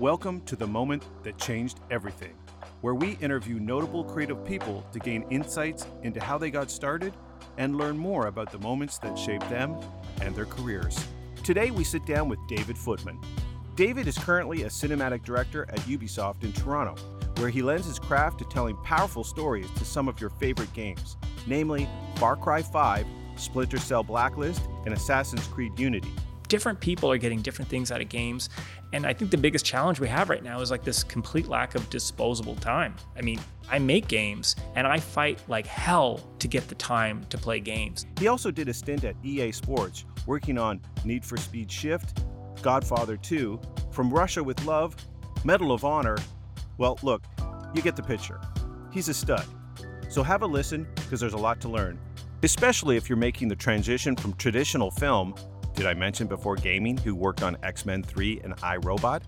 Welcome to the moment that changed everything, where we interview notable creative people to gain insights into how they got started and learn more about the moments that shaped them and their careers. Today, we sit down with David Footman. David is currently a cinematic director at Ubisoft in Toronto, where he lends his craft to telling powerful stories to some of your favorite games, namely Far Cry 5, Splinter Cell Blacklist, and Assassin's Creed Unity different people are getting different things out of games. And I think the biggest challenge we have right now is like this complete lack of disposable time. I mean, I make games and I fight like hell to get the time to play games. He also did a stint at EA Sports working on Need for Speed Shift, Godfather 2, From Russia with Love, Medal of Honor. Well, look, you get the picture. He's a stud. So have a listen because there's a lot to learn, especially if you're making the transition from traditional film did I mention before gaming who worked on X Men 3 and I, Robot?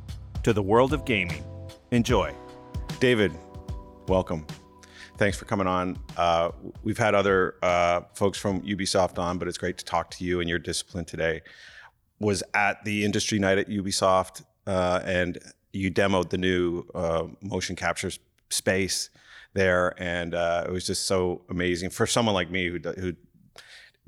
To the world of gaming. Enjoy. David, welcome. Thanks for coming on. Uh, we've had other uh, folks from Ubisoft on, but it's great to talk to you and your discipline today. Was at the industry night at Ubisoft, uh, and you demoed the new uh, motion capture space there, and uh, it was just so amazing for someone like me who, who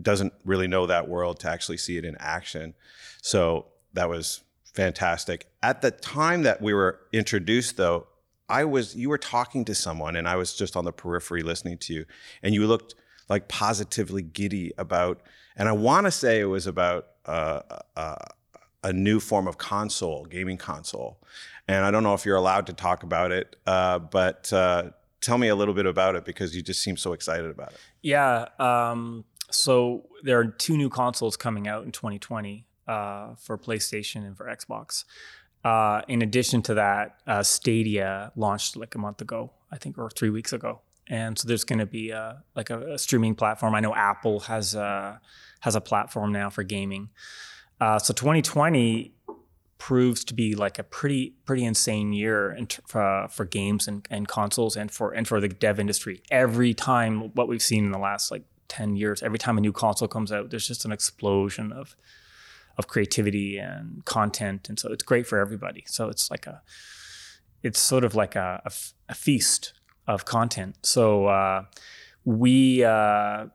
doesn't really know that world to actually see it in action. So that was fantastic. At the time that we were introduced, though, I was you were talking to someone, and I was just on the periphery listening to you, and you looked like positively giddy about, and I want to say it was about uh, uh, a new form of console, gaming console, and I don't know if you're allowed to talk about it, uh, but uh, tell me a little bit about it because you just seem so excited about it. Yeah. Um, so there are two new consoles coming out in 2020 uh, for PlayStation and for Xbox. Uh, in addition to that, uh, Stadia launched like a month ago, I think, or three weeks ago, and so there's going to be a, uh, like a, a, streaming platform. I know Apple has a, has a platform now for gaming. Uh, so 2020 proves to be like a pretty pretty insane year t- for, for games and, and consoles and for and for the dev industry. Every time what we've seen in the last like 10 years every time a new console comes out there's just an explosion of of creativity and content. And so it's great for everybody. So it's like a it's sort of like a, a, a feast of content. So uh, we uh,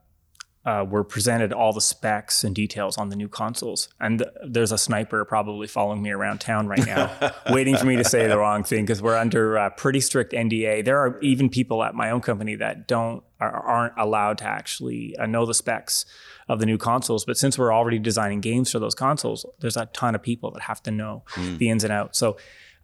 uh, were presented all the specs and details on the new consoles. And th- there's a sniper probably following me around town right now, waiting for me to say the wrong thing because we're under a pretty strict NDA. There are even people at my own company that don't are, not allowed to actually uh, know the specs of the new consoles. But since we're already designing games for those consoles, there's a ton of people that have to know mm. the ins and outs. So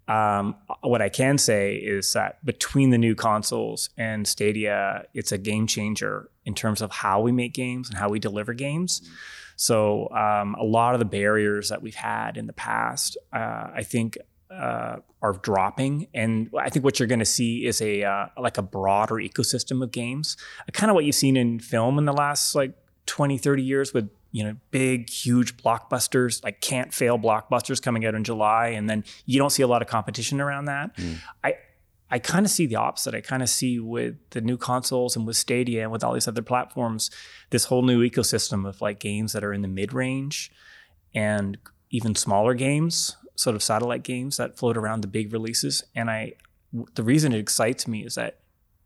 um, what I can say is that between the new consoles and Stadia, it's a game changer in terms of how we make games and how we deliver games. So um, a lot of the barriers that we've had in the past, uh, I think, uh, are dropping, and I think what you're going to see is a uh, like a broader ecosystem of games, kind of what you've seen in film in the last like 20, 30 years with you know, big, huge blockbusters, like can't fail blockbusters coming out in July, and then you don't see a lot of competition around that. Mm. I I kind of see the opposite. I kind of see with the new consoles and with Stadia and with all these other platforms, this whole new ecosystem of like games that are in the mid range and even smaller games, sort of satellite games that float around the big releases. And I, the reason it excites me is that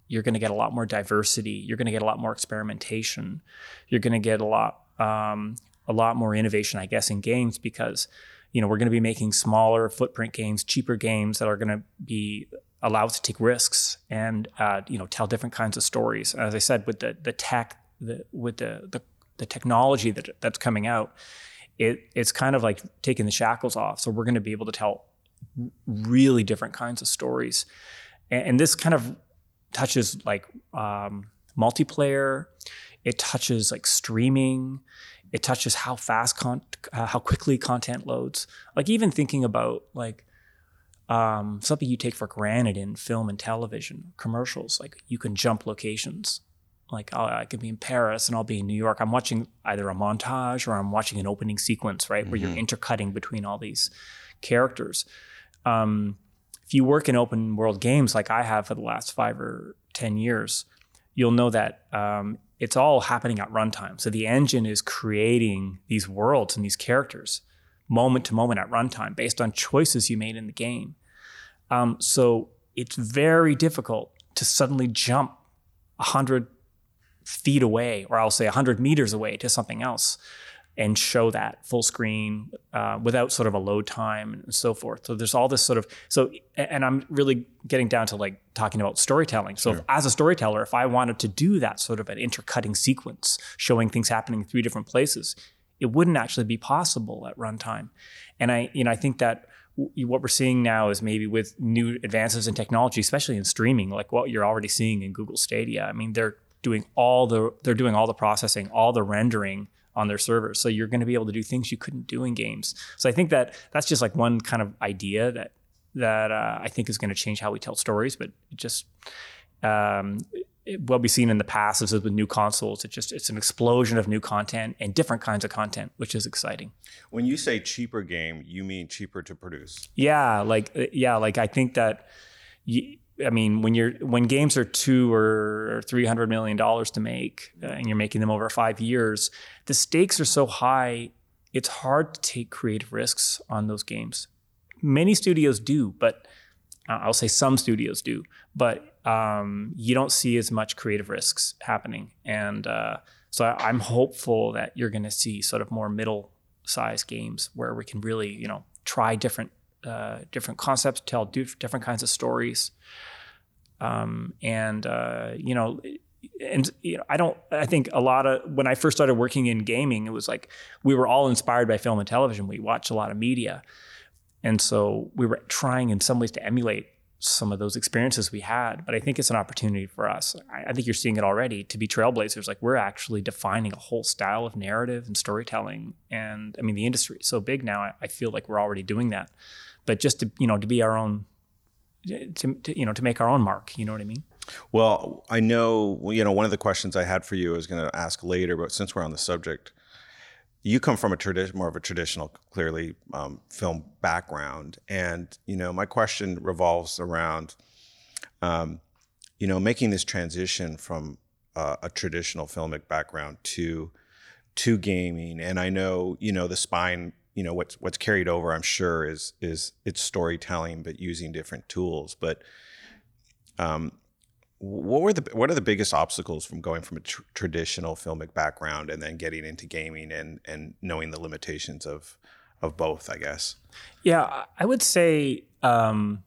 you're going to get a lot more diversity. You're going to get a lot more experimentation. You're going to get a lot um, a lot more innovation, I guess, in games because you know we're going to be making smaller footprint games, cheaper games that are going to be allowed to take risks and uh, you know tell different kinds of stories. As I said, with the the tech, the, with the, the the technology that that's coming out, it it's kind of like taking the shackles off. So we're going to be able to tell really different kinds of stories, and, and this kind of touches like um, multiplayer. It touches like streaming. It touches how fast, con- uh, how quickly content loads. Like even thinking about like um, something you take for granted in film and television commercials. Like you can jump locations. Like oh, I could be in Paris and I'll be in New York. I'm watching either a montage or I'm watching an opening sequence, right, mm-hmm. where you're mm-hmm. intercutting between all these characters. Um, if you work in open world games like I have for the last five or ten years, you'll know that um, it's all happening at runtime. So the engine is creating these worlds and these characters moment to moment at runtime based on choices you made in the game. Um, so it's very difficult to suddenly jump 100 feet away, or I'll say 100 meters away to something else and show that full screen uh, without sort of a load time and so forth. So there's all this sort of so, and I'm really getting down to like talking about storytelling. So sure. if, as a storyteller, if I wanted to do that sort of an intercutting sequence, showing things happening in three different places, it wouldn't actually be possible at runtime. And I, you know, I think that what we're seeing now is maybe with new advances in technology, especially in streaming, like what you're already seeing in Google Stadia. I mean, they're doing all the they're doing all the processing, all the rendering on their servers. So you're going to be able to do things you couldn't do in games. So I think that that's just like one kind of idea that that uh, I think is going to change how we tell stories. But it just um, it, what we've seen in the past this is with new consoles, it just it's an explosion of new content and different kinds of content, which is exciting. When you say cheaper game, you mean cheaper to produce? Yeah, like uh, yeah, like I think that. You, I mean, when you're when games are two or three hundred million dollars to make, uh, and you're making them over five years, the stakes are so high. It's hard to take creative risks on those games. Many studios do, but uh, I'll say some studios do, but um, you don't see as much creative risks happening. And uh, so I'm hopeful that you're going to see sort of more middle-sized games where we can really, you know, try different uh, different concepts, tell different kinds of stories, um, and uh, you know, and you know, I don't. I think a lot of when I first started working in gaming, it was like we were all inspired by film and television. We watched a lot of media, and so we were trying in some ways to emulate some of those experiences we had. But I think it's an opportunity for us. I, I think you're seeing it already to be trailblazers. Like we're actually defining a whole style of narrative and storytelling. And I mean, the industry is so big now. I, I feel like we're already doing that but just to you know to be our own to, to, you know to make our own mark you know what i mean? Well i know you know one of the questions i had for you i was going to ask later but since we're on the subject you come from a tradition more of a traditional clearly um, film background. And you know my question revolves around um, you know making this transition from uh, a traditional filmic background to to gaming. And i know you know the spine you know what's what's carried over i'm sure is is it's storytelling but using different tools but um what were the what are the biggest obstacles from going from a tr- traditional filmic background and then getting into gaming and and knowing the limitations of of both i guess yeah i would say um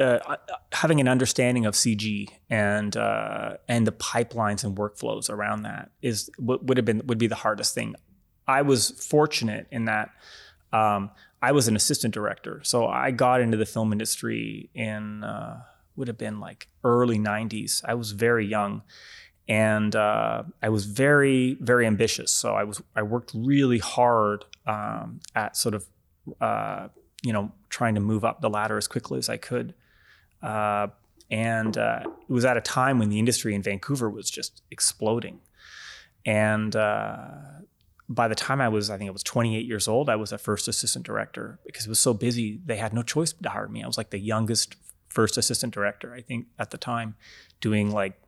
uh, having an understanding of CG and uh, and the pipelines and workflows around that is would have been would be the hardest thing. I was fortunate in that um, I was an assistant director. So I got into the film industry in, uh, would have been like early 90s. I was very young and uh, I was very, very ambitious. So I was, I worked really hard um, at sort of, uh, you know, trying to move up the ladder as quickly as I could. Uh, and uh, it was at a time when the industry in Vancouver was just exploding. And uh, by the time I was, I think I was 28 years old, I was a first assistant director because it was so busy. They had no choice but to hire me. I was like the youngest first assistant director, I think, at the time, doing like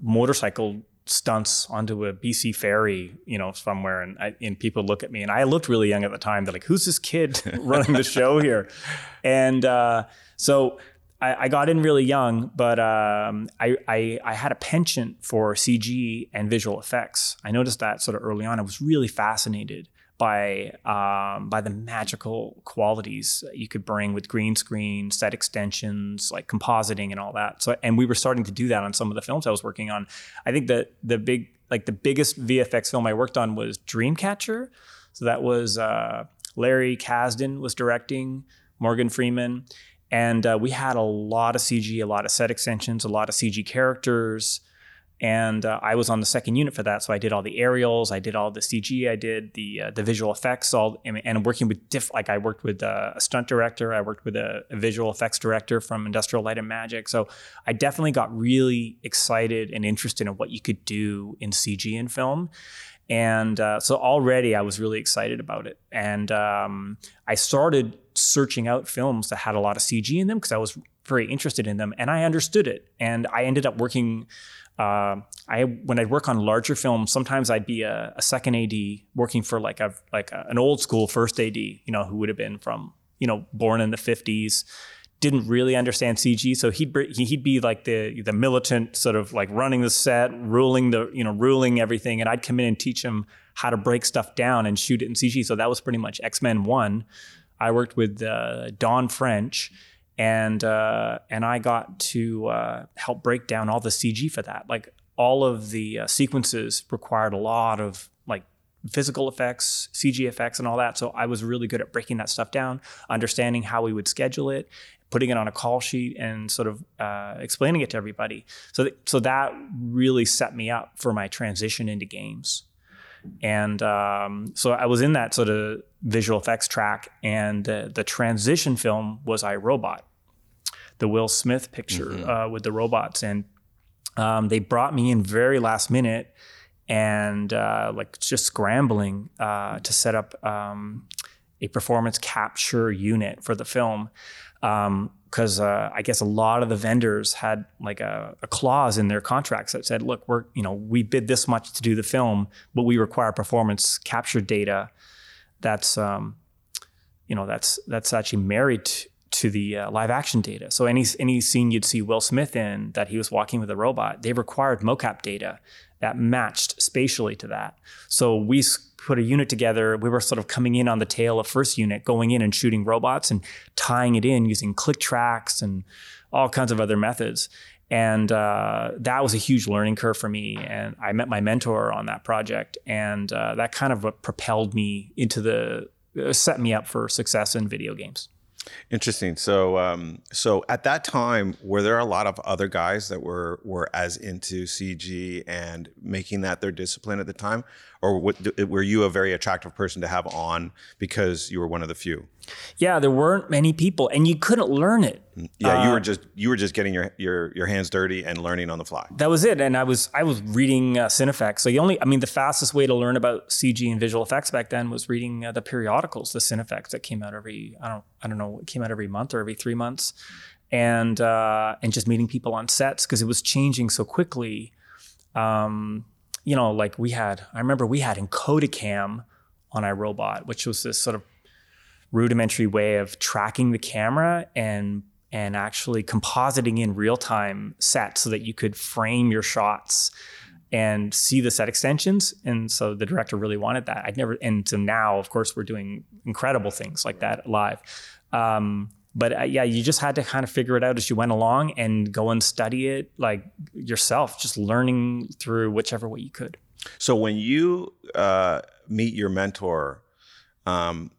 motorcycle stunts onto a BC ferry, you know, somewhere, and I, and people look at me, and I looked really young at the time. They're like, "Who's this kid running the show here?" And uh, so I, got in really young, but um, I, I, I had a penchant for CG and visual effects. I noticed that sort of early on. I was really fascinated by um, by the magical qualities you could bring with green screen, set extensions, like compositing and all that. So, and we were starting to do that on some of the films I was working on. I think that the big like the biggest VFX film I worked on was Dreamcatcher. So that was uh, Larry Kasdan was directing, Morgan Freeman, and uh, we had a lot of CG, a lot of set extensions, a lot of CG characters. And uh, I was on the second unit for that, so I did all the aerials, I did all the CG, I did the uh, the visual effects, all and working with diff. Like I worked with uh, a stunt director, I worked with a, a visual effects director from Industrial Light and Magic. So I definitely got really excited and interested in what you could do in CG in film. And uh, so already I was really excited about it. And um, I started searching out films that had a lot of CG in them because I was very interested in them and I understood it. And I ended up working. Uh, I when I'd work on larger films, sometimes I'd be a, a second AD working for like a like a, an old school first AD, you know, who would have been from you know born in the fifties, didn't really understand CG, so he'd he'd be like the the militant sort of like running the set, ruling the you know ruling everything, and I'd come in and teach him how to break stuff down and shoot it in CG. So that was pretty much X Men One. I worked with uh, Don French, and uh, and I got to uh, help break down all the CG for that. Like all of the uh, sequences required a lot of like physical effects, CG effects, and all that. So I was really good at breaking that stuff down, understanding how we would schedule it, putting it on a call sheet and sort of uh, explaining it to everybody. So, th- so that really set me up for my transition into games. And um, so I was in that sort of visual effects track, and uh, the transition film was I Robot, the Will Smith picture mm-hmm. uh, with the robots, and um, they brought me in very last minute, and uh, like just scrambling uh, to set up um, a performance capture unit for the film because um, uh, I guess a lot of the vendors had like a, a, clause in their contracts that said, "Look, we're you know we bid this much to do the film, but we require performance capture data that's um, you know that's that's actually married to, the uh, live action data. So any any scene you'd see Will Smith in that he was walking with a robot, they required mocap data that matched spatially to that. So we put a unit together. We were sort of coming in on the tail of first unit, going in and shooting robots and tying it in using click tracks and all kinds of other methods. And uh, that was a huge learning curve for me. And I met my mentor on that project, and uh, that kind of propelled me into the uh, set me up for success in video games. Interesting. So, um, so at that time, were there a lot of other guys that were were as into CG and making that their discipline at the time, or what, were you a very attractive person to have on because you were one of the few? Yeah, there weren't many people, and you couldn't learn it. Mm, yeah, uh, you were uh, just you were just getting your, your your hands dirty and learning on the fly. That was it, and I was I was reading uh, Cinefex. So the only, I mean, the fastest way to learn about CG and visual effects back then was reading uh, the periodicals, the Cinefex that came out every I don't I don't know it came out every month or every three months, and uh, and just meeting people on sets because it was changing so quickly. Um, you know, like we had, I remember we had Encodacam on I, Robot, which was this sort of rudimentary way of tracking the camera and and actually compositing in real time sets so that you could frame your shots and see the set extensions. And so the director really wanted that. I'd never, and so now, of course, we're doing incredible things like that live. Um, but uh, yeah, you just had to kind of figure it out as you went along and go and study it like yourself, just learning through whichever way you could. So when you uh, meet your mentor, um,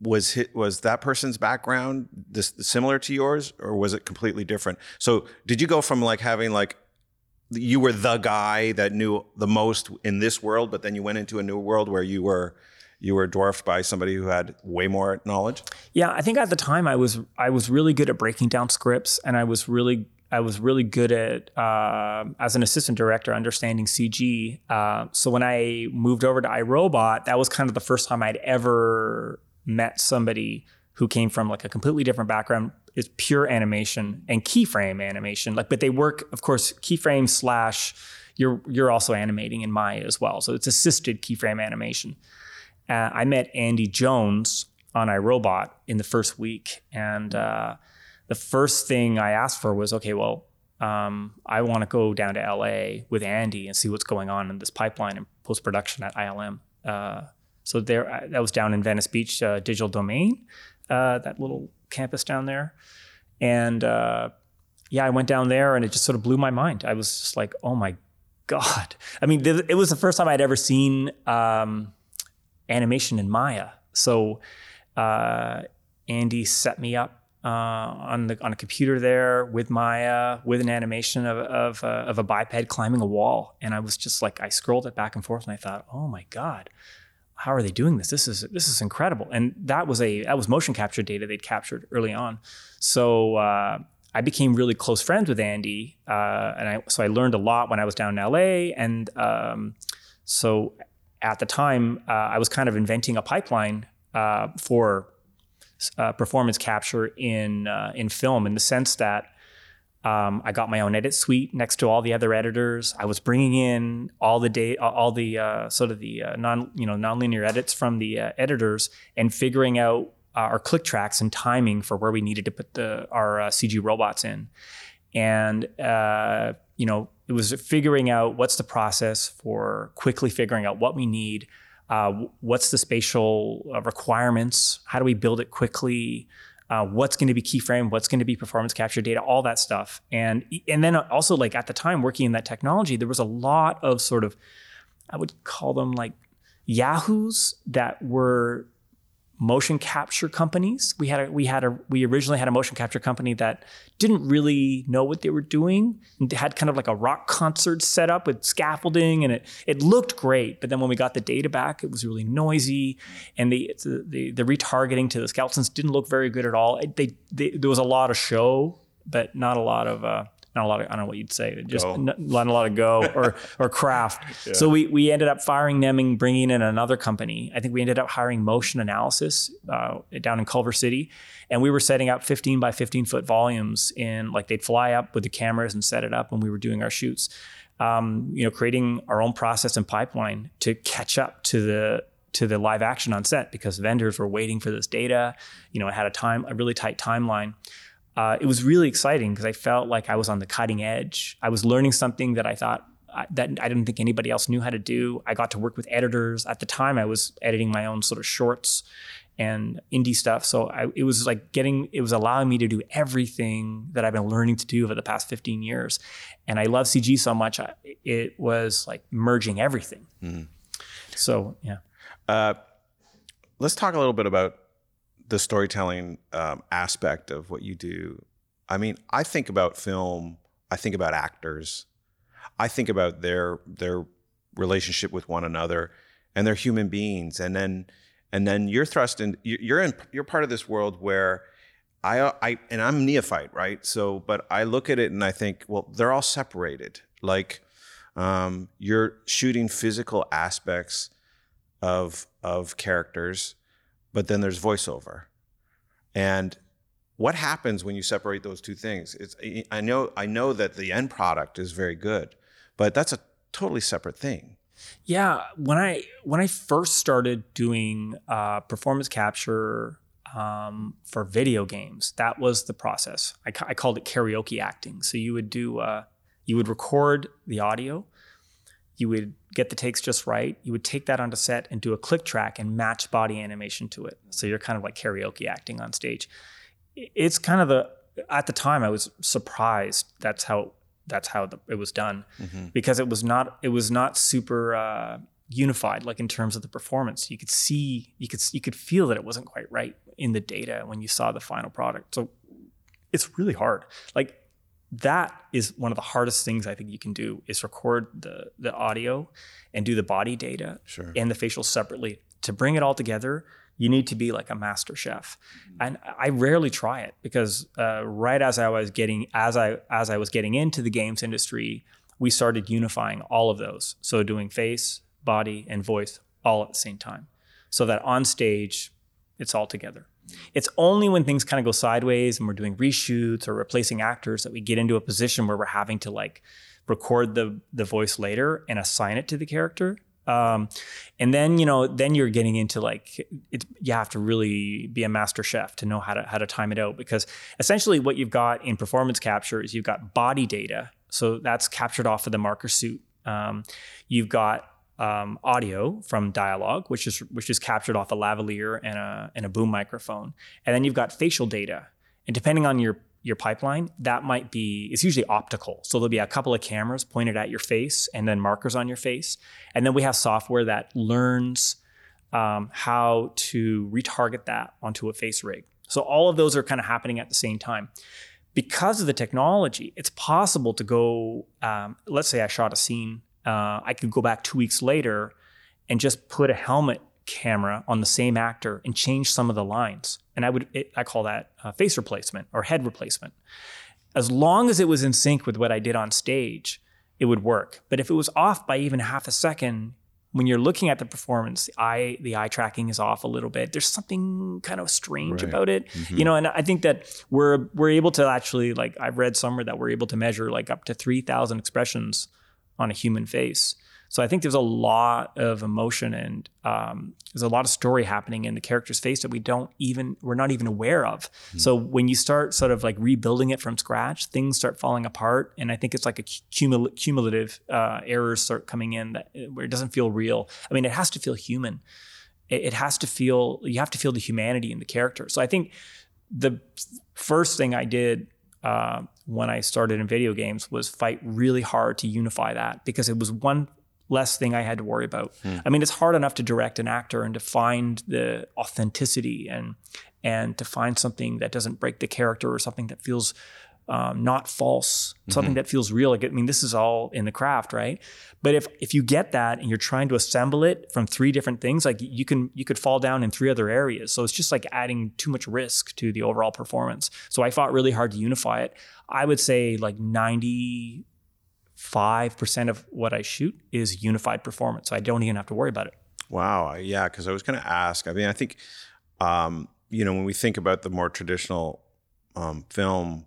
was hit, was that person's background this similar to yours, or was it completely different? So did you go from like having like you were the guy that knew the most in this world, but then you went into a new world where you were you were dwarfed by somebody who had way more knowledge? Yeah, I think at the time I was I was really good at breaking down scripts, and I was really I was really good at uh, as an assistant director understanding CG. Uh, so when I moved over to I, Robot, that was kind of the first time I'd ever met somebody who came from like a completely different background is pure animation and keyframe animation like but they work of course keyframe slash you're you're also animating in maya as well so it's assisted keyframe animation uh, I met Andy Jones on I, Robot in the first week, and uh, the first thing I asked for was, okay, well, um, I want to go down to LA with Andy and see what's going on in this pipeline and post production at ILM. Uh, so there, uh, that was down in Venice Beach, uh, Digital Domain, uh, that little campus down there, and yeah, I went down there and it just sort of blew my mind. I was just like, oh my god! I mean, th- it was the first time I'd ever seen. Um, animation in Maya. So uh, Andy set me up uh, on the on a computer there with Maya with an animation of of, uh, of a biped climbing a wall, and I was just like I scrolled it back and forth, and I thought, oh my god. How are they doing this? This is this is incredible, and that was a that was motion capture data they'd captured early on. So uh, I became really close friends with Andy, uh, and I so I learned a lot when I was down in LA, and um, so at the time, uh, I was kind of inventing a pipeline uh, for uh, performance capture in uh, in film, in the sense that um, I got my own edit suite next to all the other editors. I was bringing in all the day, all the uh, sort of the uh, non you know nonlinear edits from the editors, and figuring out our click tracks and timing for where we needed to put the our uh, CG robots in, and uh, you know it was figuring out what's the process for quickly figuring out what we need, uh, what's the spatial uh, requirements, how do we build it quickly. Uh, what's going to be keyframe, what's going to be performance capture data, all that stuff, and and then also like at the time working in that technology, there was a lot of sort of, I would call them like yahoos that were motion capture companies. We had a we had a we originally had a motion capture company that didn't really know what they were doing and had kind of like a rock concert set up with scaffolding and it it looked great. But then when we got the data back, it was really noisy and the the the retargeting to the skeletons didn't look very good at all. They, they there was a lot of show, but not a lot of uh, not a lot of I don't know what you'd say, just not, not a lot of go or or craft. Yeah. So we we ended up firing them and bringing in another company. I think we ended up hiring Motion Analysis uh, down in Culver City, and we were setting up 15 by 15 foot volumes in like they'd fly up with the cameras and set it up when we were doing our shoots. Um, you know, creating our own process and pipeline to catch up to the to the live action on set because vendors were waiting for this data. You know, it had a time a really tight timeline uh, it was really exciting because I felt like I was on the cutting edge. I was learning something that I thought I, that I didn't think anybody else knew how to do. I got to work with editors. At the time, I was editing my own sort of shorts and indie stuff. So I, it was like getting, it was allowing me to do everything that I've been learning to do over the past 15 years. And I love CG so much, I, it was like merging everything. Mm. So, yeah. Uh, let's talk a little bit about the storytelling um, aspect of what you do. I mean, I think about film. I think about actors. I think about their their relationship with one another, and they're human beings. And then and then you're thrust in. You're in. You're part of this world where I I and I'm neophyte, right? So, but I look at it and I think, well, they're all separated. Like um, you're shooting physical aspects of of characters but then there's voiceover. And what happens when you separate those two things? It's, I know I know that the end product is very good, but that's a totally separate thing. Yeah, when I when I first started doing uh, performance capture um, for video games, that was the process. I, I, called it karaoke acting. So you would do uh, you would record the audio, you would get the takes just right. You would take that onto set and do a click track and match body animation to it. So you're kind of like karaoke acting on stage. It's kind of the at the time I was surprised that's how that's how the, it was done mm-hmm. because it was not it was not super uh, unified like in terms of the performance. You could see you could you could feel that it wasn't quite right in the data when you saw the final product. So it's really hard. Like that is one of the hardest things I think you can do is record the the audio and do the body data sure. and the facial separately. To bring it all together, you need to be like a master chef. Mm-hmm. And I rarely try it because uh, right as I was getting as I as I was getting into the games industry, we started unifying all of those. So doing face, body, and voice all at the same time, so that on stage, it's all together. It's only when things kind of go sideways and we're doing reshoots or replacing actors that we get into a position where we're having to like record the the voice later and assign it to the character. Um, and then you know, then you're getting into like you have to really be a master chef to know how to how to time it out because essentially what you've got in performance capture is you've got body data, so that's captured off of the marker suit. Um, you've got um, audio from dialogue, which is which is captured off a lavalier and a and a boom microphone, and then you've got facial data. And depending on your your pipeline, that might be it's usually optical. So there'll be a couple of cameras pointed at your face and then markers on your face, and then we have software that learns um, how to retarget that onto a face rig. So all of those are kind of happening at the same time. Because of the technology, it's possible to go. Um, let's say I shot a scene uh, I could go back two weeks later and just put a helmet camera on the same actor and change some of the lines. And I would, it, I call that uh, face replacement or head replacement. As long as it was in sync with what I did on stage, it would work. But if it was off by even half a second, when you're looking at the performance, the eye the eye tracking is off a little bit. There's something kind of strange right. about it, mm-hmm. you know. And I think that we're we're able to actually like I've read somewhere that we're able to measure like up to three thousand expressions on a human face. So I think there's a lot of emotion and um, there's a lot of story happening in the character's face that we don't even we're not even aware of. Mm-hmm. So when you start sort of like rebuilding it from scratch, things start falling apart, and I think it's like a cumul- cumulative uh, errors start coming in that where it doesn't feel real. I mean, it has to feel human. It, it has to feel you have to feel the humanity in the character. So I think the first thing I did uh, when I started in video games was fight really hard to unify that because it was one less thing I had to worry about. Hmm. I mean, it's hard enough to direct an actor and to find the authenticity and and to find something that doesn't break the character or something that feels um, not false, something mm-hmm. that feels real. Like, I mean, this is all in the craft, right? But if if you get that and you're trying to assemble it from three different things, like you can you could fall down in three other areas. So it's just like adding too much risk to the overall performance. So I fought really hard to unify it. I would say like ninety five percent of what I shoot is unified performance. So I don't even have to worry about it. Wow. Yeah, because I was going to ask. I mean, I think um, you know when we think about the more traditional um, film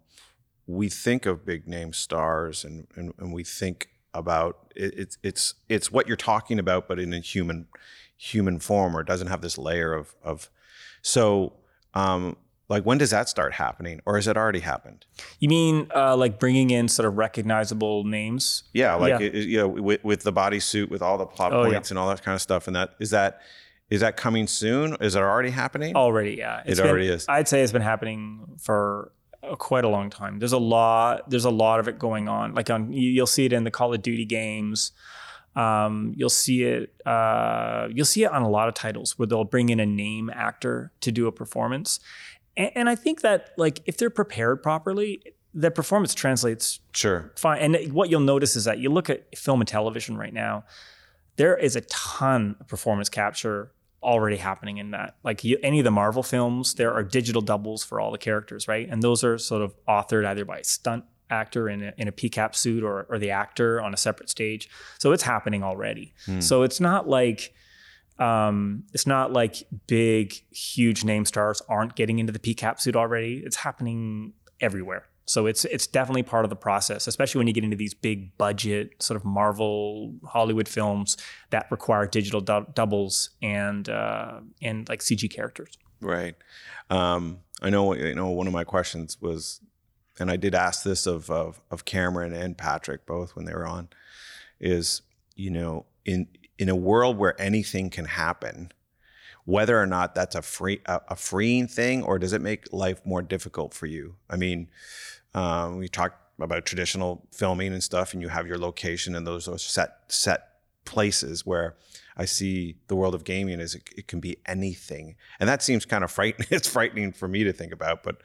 we think of big name stars and, and, and we think about it, it's it's it's what you're talking about, but in a human human form, or it doesn't have this layer of of so um, like when does that start happening, or has it already happened? You mean uh, like bringing in sort of recognizable names? Yeah, like yeah. It, you know, with, with the bodysuit, with all the plot oh, points yeah. and all that kind of stuff, and that is that is that coming soon? Is it already happening? Already, yeah. It's it been, already is. I'd say it's been happening for quite a long time. There's a lot. There's a lot of it going on. Like on, you'll see it in the Call of Duty games. Um, you'll see it. Uh, you'll see it on a lot of titles where they'll bring in a name actor to do a performance, and, and I think that like if they're prepared properly, the performance translates sure fine. And what you'll notice is that you look at film and television right now, there is a ton of performance capture already happening in that. Like any of the Marvel films, there are digital doubles for all the characters, right? And those are sort of authored either by a stunt actor in a, in a PCAP suit or, or the actor on a separate stage. So it's happening already. Hmm. So it's not like um, it's not like big, huge name stars aren't getting into the PCAP suit already. It's happening everywhere. So it's it's definitely part of the process, especially when you get into these big budget sort of Marvel Hollywood films that require digital doubles and uh, and like CG characters. Right. Um, I know. You know, one of my questions was, and I did ask this of, of of Cameron and Patrick both when they were on, is you know in in a world where anything can happen, whether or not that's a free a, a freeing thing or does it make life more difficult for you? I mean um, we talked about traditional filming and stuff, and you have your location and those, those set set places where I see the world of gaming is it, it can be anything, and that seems kind of frightening. it's frightening for me to think about, but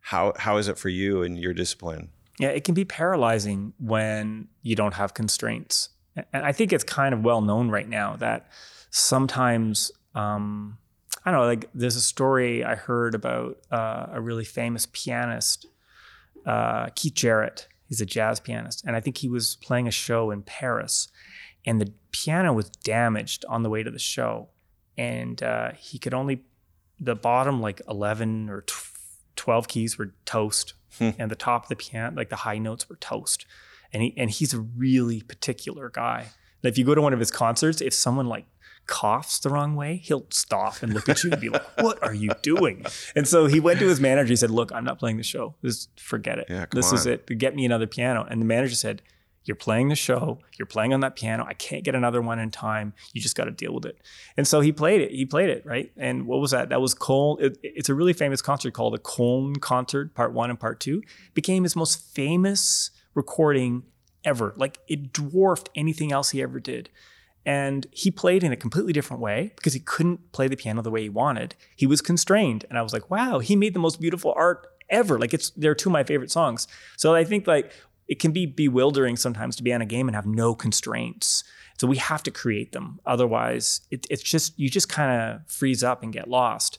how how is it for you and your discipline? Yeah, it can be paralyzing when you don't have constraints, and I think it's kind of well known right now that sometimes. Um, I don't know, like there's a story I heard about uh, a really famous pianist uh, Keith Jarrett. He's a jazz pianist, and I think he was playing a show in Paris, and the piano was damaged on the way to the show, and uh, he could only the bottom like eleven or twelve keys were toast, hmm. and the top of the piano like the high notes were toast, and he and he's a really particular guy. if you go to one of his concerts, if someone like coughs the wrong way, he'll stop and look at you and be like, "What are you doing?" And so he went to his manager. He said, "Look, I'm not playing the show. Just forget it. Yeah, this on. is it. Get me another piano." And the manager said, "You're playing the show. You're playing on that piano. I can't get another one in time. You just got to deal with it." And so he played it. He played it right. And what was that? That was Cole. It, it's a really famous concert called the Cologne Concert Part One and Part Two. Became his most famous recording ever. Like it dwarfed anything else he ever did. And he played in a completely different way because he couldn't play the piano the way he wanted. He was constrained. And I was like, wow, he made the most beautiful art ever. Like it's they're two of my favorite songs. So I think like it can be bewildering sometimes to be on a game and have no constraints. So we have to create them. Otherwise, it, it's just you just kind of freeze up and get lost.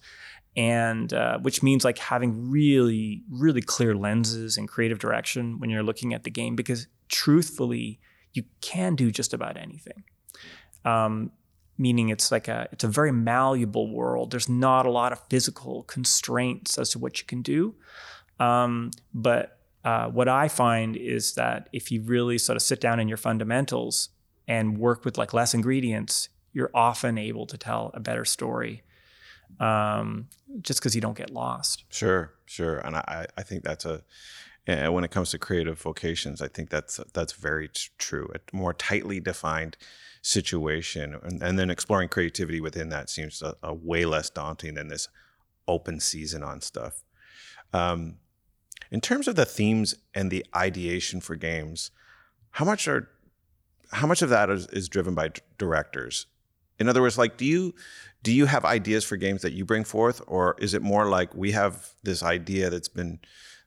And uh, which means like having really, really clear lenses and creative direction when you're looking at the game, because truthfully, you can do just about anything um, meaning it's like a it's a very malleable world. There's not a lot of physical constraints as to what you can do. Um, but uh, what I find is that if you really sort of sit down in your fundamentals, and work with like less ingredients, you're often able to tell a better story. Um, just because you don't get lost. Sure, sure, and I, I think that's a when it comes to creative vocations, I think that's that's very t- true. A more tightly defined situation, and, and, then exploring creativity within that seems a, a, way less daunting than this open season on stuff. Um, in terms of the themes and the ideation for games, how much are how much of that is, is driven by d- directors? In other words, like, do you do you have ideas for games that you bring forth, or is it more like we have this idea that's been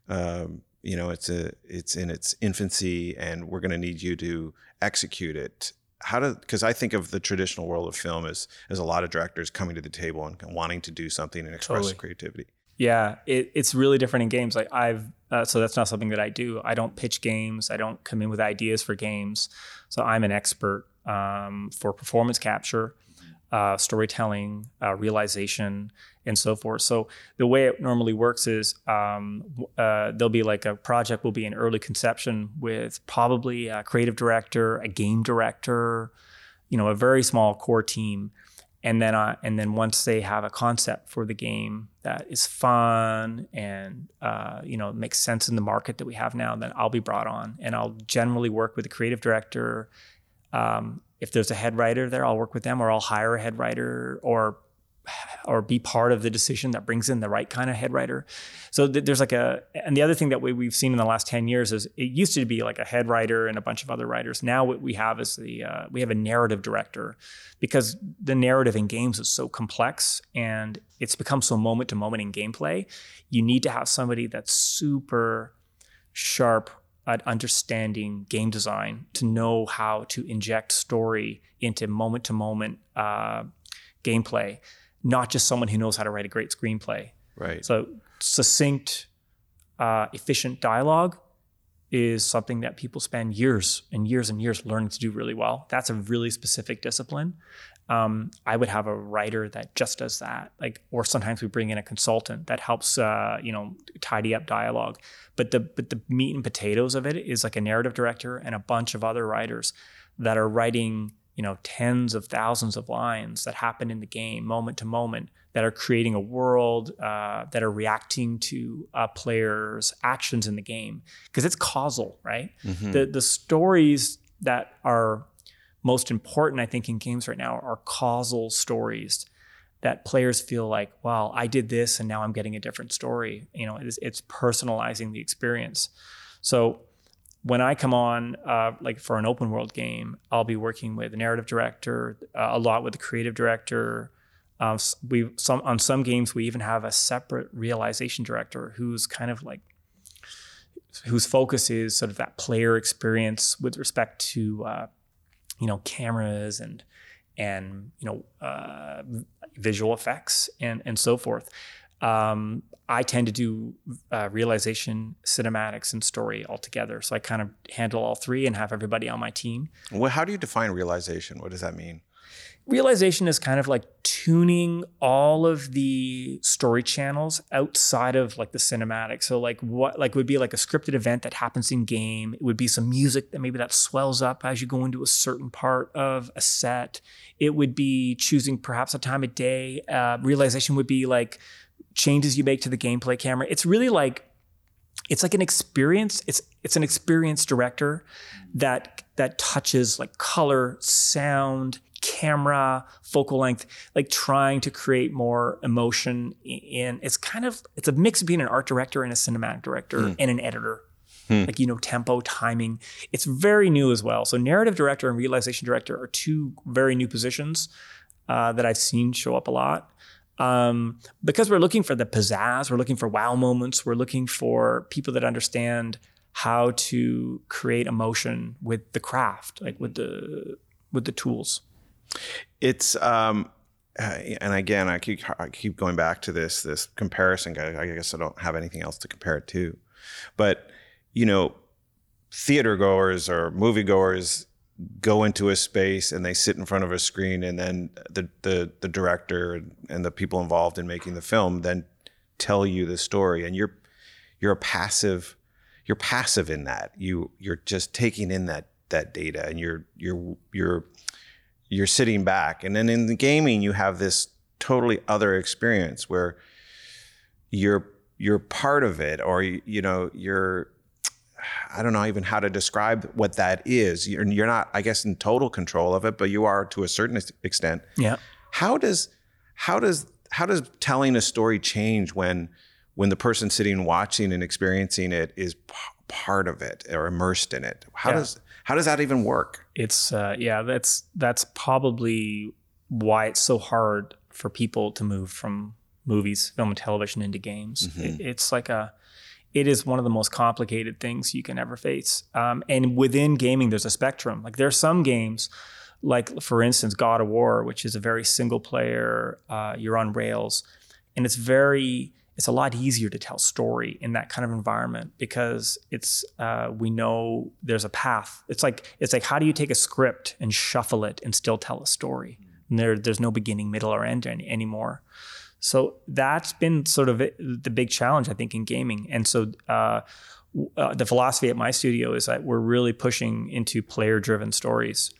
um, you know it's a it's in its infancy and we're going to need you to execute it how do because i think of the traditional world of film as as a lot of directors coming to the table and wanting to do something and express totally. creativity. Yeah it, it's really different in games. Like i've uh, so that's not something that i do. I don't pitch games. I don't come in with ideas for games. So i'm an expert um, for performance capture uh, storytelling, uh, realization, and so forth. So the way it normally works is um, uh, there'll be like a project will be in early conception with probably a creative director, a game director, you know, a very small core team, and then uh, and then once they have a concept for the game that is fun and uh, you know makes sense in the market that we have now, then I'll be brought on, and I'll generally work with the creative director. Um, if there's a head writer there, I'll work with them or I'll hire a head writer or or be part of the decision that brings in the right kind of head writer. So th- there's like a, and the other thing that we, we've seen in the last 10 years is it used to be like a head writer and a bunch of other writers. Now what we have is the, uh, we have a narrative director because the narrative in games is so complex and it's become so moment to moment in gameplay. You need to have somebody that's super sharp at understanding game design to know how to inject story into moment to moment gameplay, not just someone who knows how to write a great screenplay. Right. So succinct, uh, efficient dialogue is something that people spend years and years and years learning to do really well. That's a really specific discipline um, I would have a writer that just does that. Like, or sometimes we bring in a consultant that helps, uh, you know, tidy up dialogue. But the but the meat and potatoes of it is like a narrative director and a bunch of other writers that are writing, you know, tens of thousands of lines that happen in the game, moment to moment, that are creating a world, uh, that are reacting to uh, players' actions in the game because it's causal, right? Mm-hmm. The the stories that are most important, I think, in games right now are causal stories that players feel like, well, I did this and now I'm getting a different story. You know, it's, it's personalizing the experience. So when I come on, uh, like for an open world game, I'll be working with a narrative director, uh, a lot with the creative director. Um, we some on some games we even have a separate realization director who's kind of like whose focus is sort of that player experience with respect to uh, you know cameras and and you know uh, visual effects and and so forth. Um, I tend to do uh, realization, cinematics, and story all together. So I kind of handle all three and have everybody on my team. Well, how do you define realization? What does that mean? Realization is kind of like tuning all of the story channels outside of like the cinematic. So like what like would be like a scripted event that happens in game. It would be some music that maybe that swells up as you go into a certain part of a set. It would be choosing perhaps a time of day. Uh, realization would be like changes you make to the gameplay camera. It's really like it's like an experience it's it's an experienced director that that touches like color sound camera focal length like trying to create more emotion in it's kind of it's a mix of being an art director and a cinematic director mm. and an editor hmm. like you know tempo timing it's very new as well so narrative director and realization director are two very new positions uh, that i've seen show up a lot um, because we're looking for the pizzazz we're looking for wow moments we're looking for people that understand how to create emotion with the craft like with the with the tools it's um, uh, and again, I keep I keep going back to this this comparison. I guess I don't have anything else to compare it to, but you know, theater goers or moviegoers go into a space and they sit in front of a screen, and then the the the director and the people involved in making the film then tell you the story, and you're you're a passive you're passive in that. You you're just taking in that that data and you're you're you're you're sitting back and then in the gaming you have this totally other experience where you're you're part of it or you, know you're I don't know even how to describe what that is. You're, you're not, I guess, in total control of it, but you are to a certain extent. Yeah. How does how does how does telling a story change when when the person sitting watching and experiencing it is p- part of it or immersed in it? How yeah. does how does that even work? It's uh, yeah, that's that's probably why it's so hard for people to move from movies, film, and television into games. Mm-hmm. It, it's like a it is one of the most complicated things you can ever face. Um, and within gaming, there's a spectrum. Like there are some games, like for instance, God of War, which is a very single player. Uh, you're on rails, and it's very it's a lot easier to tell story in that kind of environment because it's uh, we know there's a path. It's like it's like how do you take a script and shuffle it and still tell a story? And there there's no beginning, middle, or end any, anymore. So that's been sort of the big challenge I think in gaming. And so uh, uh, the philosophy at my studio is that we're really pushing into player driven stories.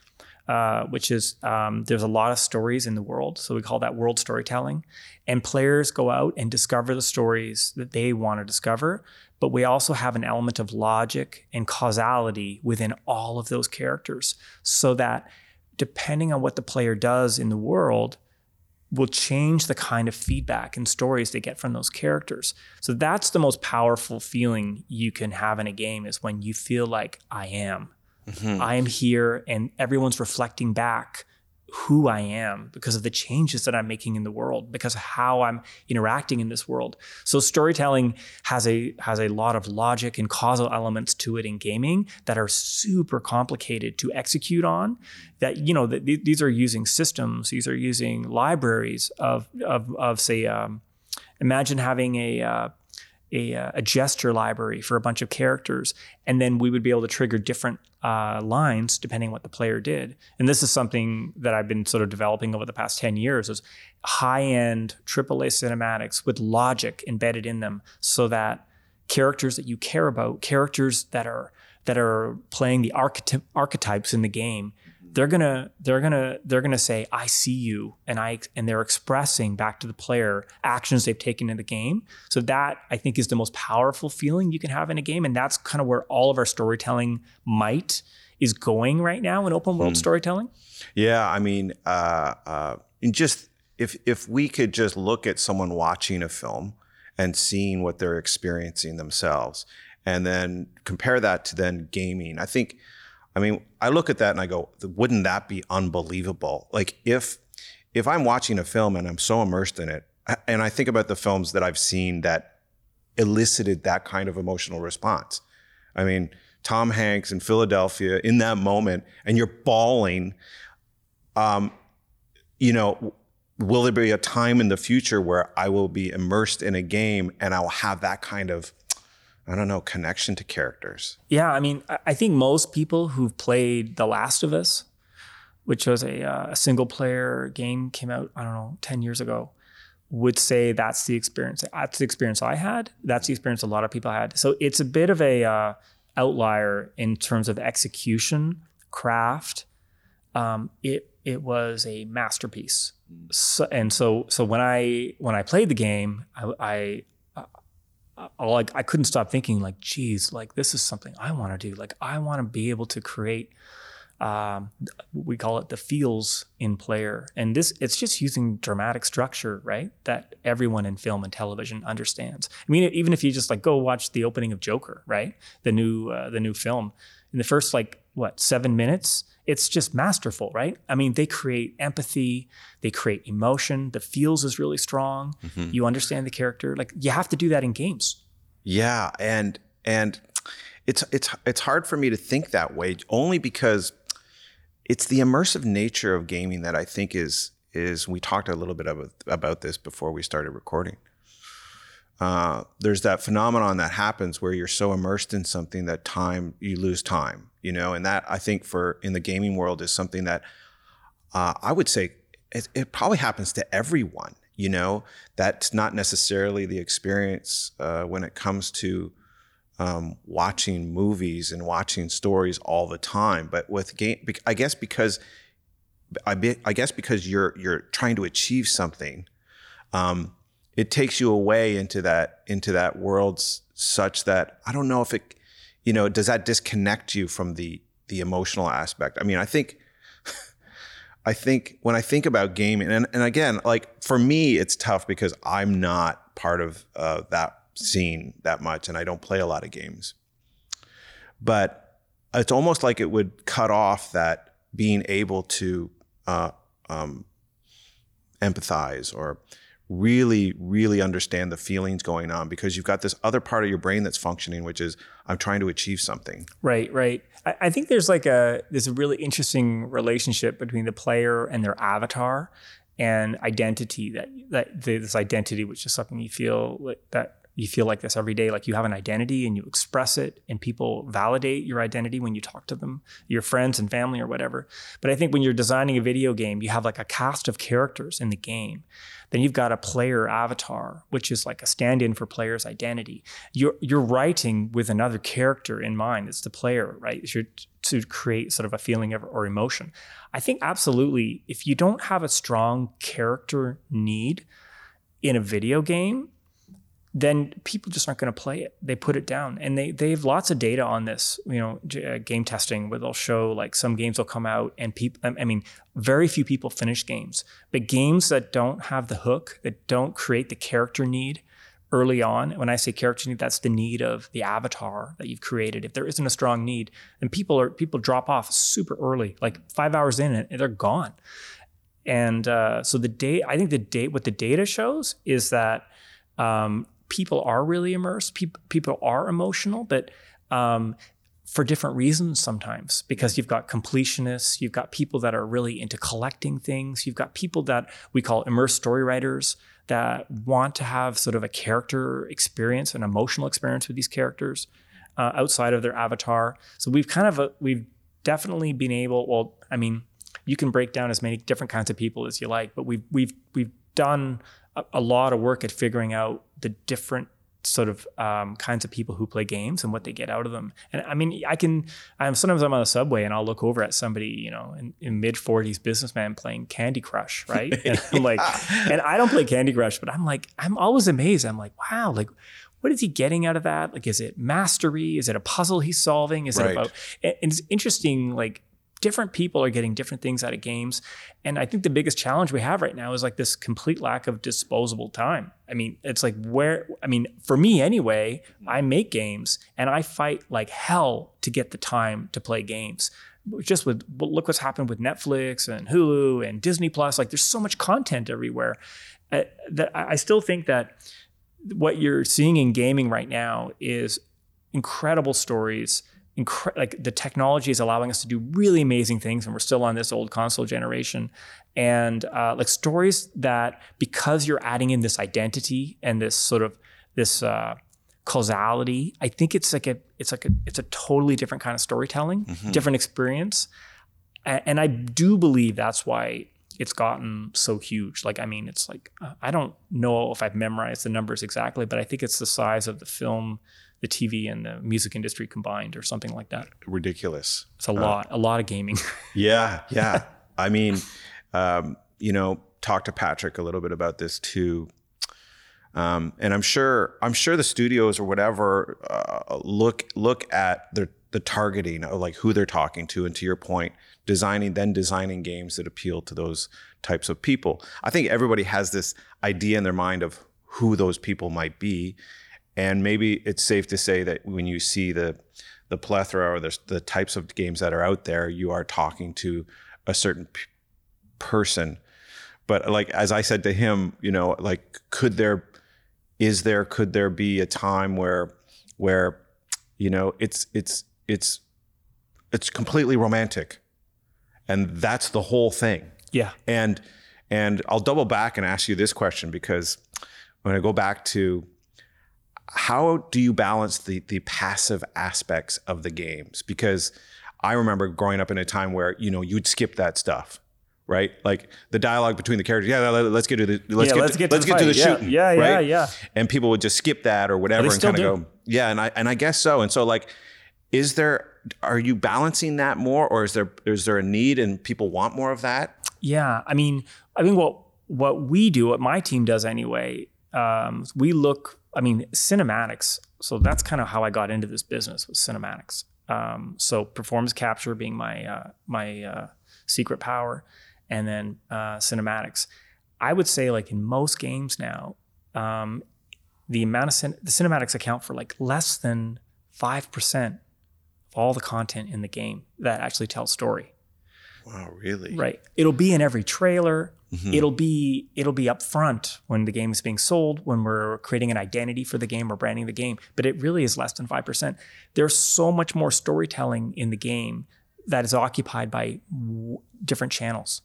Uh, which is um, there's a lot of stories in the world. So we call that world storytelling. And players go out and discover the stories that they want to discover. But we also have an element of logic and causality within all of those characters so that depending on what the player does in the world, will change the kind of feedback and stories they get from those characters. So that's the most powerful feeling you can have in a game is when you feel like I am. Mm-hmm. I am here and everyone's reflecting back who I am because of the changes that I'm making in the world, because of how I'm interacting in this world. So storytelling has a has a lot of logic and causal elements to it in gaming that are super complicated to execute on. That you know that these are using systems, these are using libraries of of of say, um, imagine having a uh, a, uh, a, gesture library for a bunch of characters, and then we would be able to trigger different uh, lines depending on what the player did. And this is something that I've been sort of developing over the past ten years: is high-end AAA cinematics with logic embedded in them, so that characters that you care about, characters that are that are playing the archetypes in the game, they're gonna they're gonna they're gonna say i see you and i and they're expressing back to the player actions they've taken in the game so that i think is the most powerful feeling you can have in a game and that's kind of where all of our storytelling might is going right now in open world hmm. storytelling yeah i mean uh, uh, just if if we could just look at someone watching a film and seeing what they're experiencing themselves and then compare that to then gaming i think I mean, I look at that and I go, wouldn't that be unbelievable? Like if if I'm watching a film and I'm so immersed in it, and I think about the films that I've seen that elicited that kind of emotional response. I mean, Tom Hanks in Philadelphia in that moment, and you're bawling. Um, you know, will there be a time in the future where I will be immersed in a game and I will have that kind of I don't know, connection to characters. Yeah, I mean, I think most people who've played The Last of Us, which was a, uh, a single player game, came out, I don't know, 10 years ago, would say that's the experience. That's the experience I had. That's the experience a lot of people had. So it's a bit of a uh, outlier in terms of execution, craft. Um, it it was a masterpiece. So, and so so when I when I played the game, I, I like I couldn't stop thinking like, geez, like this is something I want to do. Like I want to be able to create. Um, we call it the feels in player, and this it's just using dramatic structure, right? That everyone in film and television understands. I mean, even if you just like go watch the opening of Joker, right? The new uh, the new film. In the first like what seven minutes, it's just masterful, right? I mean, they create empathy, they create emotion. The feels is really strong. Mm-hmm. You understand the character. Like you have to do that in games. Yeah, and and it's it's it's hard for me to think that way only because it's the immersive nature of gaming that I think is is we talked a little bit about, about this before we started recording. Uh, there's that phenomenon that happens where you're so immersed in something that time you lose time you know and that i think for in the gaming world is something that uh, i would say it, it, probably happens to everyone you know that's not necessarily the experience uh, when it comes to um, watching movies and watching stories all the time. But with game, I guess because I, be, I guess because you're you're trying to achieve something, um, it takes you away into that into that world such that I don't know if it, you know, does that disconnect you from the the emotional aspect? I mean, I think. I think when I think about gaming, and, and again, like for me, it's tough because I'm not part of uh, that scene that much, and I don't play a lot of games. But it's almost like it would cut off that being able to uh, um, empathize or really, really understand the feelings going on because you've got this other part of your brain that's functioning, which is I'm trying to achieve something. Right, right. I, I think there's like a there's a really interesting relationship between the player and their avatar and identity that that this identity which is something you feel like that you feel like this every day like you have an identity and you express it and people validate your identity when you talk to them your friends and family or whatever but i think when you're designing a video game you have like a cast of characters in the game then you've got a player avatar which is like a stand-in for player's identity. You're you're writing with another character in mind. It's the player right? You're to create sort of a feeling of, or emotion. I think absolutely if you don't have a strong character need in a video game then people just aren't going to play it. They put it down, and they they have lots of data on this. You know, uh, game testing where they'll show like some games will come out, and people. I mean, very few people finish games, but games that don't have the hook, that don't create the character need early on. When I say character need, that's the need of the avatar that you've created. If there isn't a strong need, then people are people drop off super early, like five hours in, and they're gone. And uh, so the date, I think the date, what the data shows is that um, people are really immersed. People people are emotional, but um, for different reasons sometimes. Because you've got completionists, you've got people that are really into collecting things, you've got people that we call immersed story writers that want to have sort of a character experience, an emotional experience with these characters uh, outside of their avatar. So we've kind of uh, we've definitely been able. Well, I mean, you can break down as many different kinds of people as you like, but we've we've we've done a, a lot of work at figuring out the different sort of um, kinds of people who play games and what they get out of them. And I mean, I can. I'm sometimes I'm on the subway and I'll look over at somebody, you know, in, in mid 40s businessman playing Candy Crush, right? And I'm like, and I don't play Candy Crush, but I'm like, I'm always amazed. I'm like, wow, like. What is he getting out of that? Like, is it mastery? Is it a puzzle he's solving? Is right. it about? And it's interesting, like different people are getting different things out of games. And I think the biggest challenge we have right now is like this complete lack of disposable time. I mean, it's like where, I mean, for me anyway, I make games and I fight like hell to get the time to play games. Just with look what's happened with Netflix and Hulu and Disney Plus. Like there's so much content everywhere uh, that I still think that what you're seeing in gaming right now is incredible stories incre- like the technology is allowing us to do really amazing things, and we're still on this old console generation. And uh, like stories that because you're adding in this identity and this sort of this uh, causality, I think it's like a it's like a it's a totally different kind of storytelling, mm-hmm. different experience. And I do believe that's why it's gotten so huge. Like, I mean, it's like, uh, I don't know if I've memorized the numbers exactly, but I think it's the size of the film the TV and the music industry combined or something like that. Ridiculous. It's a lot, uh, a lot of gaming. yeah, yeah. I mean, um, you know, talk to Patrick a little bit about this too. Um, and I'm sure, I'm sure the studios or whatever uh, look look at the the targeting of like who they're talking to, and to your point, designing then designing games that appeal to those types of people. I think everybody has this idea in their mind of who those people might be, and maybe it's safe to say that when you see the the plethora or the, the types of games that are out there, you are talking to a certain p- person. But like as I said to him, you know, like could there is there could there be a time where where you know it's it's it's it's completely romantic? And that's the whole thing. Yeah. And and i'll double back and ask you this question because when i go back to how do you balance the the passive aspects of the games? Because I remember growing up in a time where you know you'd skip that stuff, right? Like the dialogue between the characters. Yeah, let- let's get to the let's Yeah, get let's to, get to let's the get to the. Yeah, shooting. yeah, yeah, right? yeah. And people would just skip that or whatever and kind of go, yeah. And I and I guess so. And so like, is there are you balancing that more, or is there is there a need and people want more of that? Yeah, I mean, I think what what we do, what my team does anyway, um, we look. I mean, cinematics. So that's kind of how I got into this business with cinematics. Um, so performance capture being my uh, my uh, secret power, and then uh, cinematics. I would say, like in most games now, um, the amount of cin- the cinematics account for like less than five percent of all the content in the game that actually tells story Wow, really? right it'll be in every trailer Mhm. it'll be it'll be up front when the game is being sold when we're creating an identity for the game or branding the game but it really is less than 5% there's so much more storytelling in the game that is occupied by different channels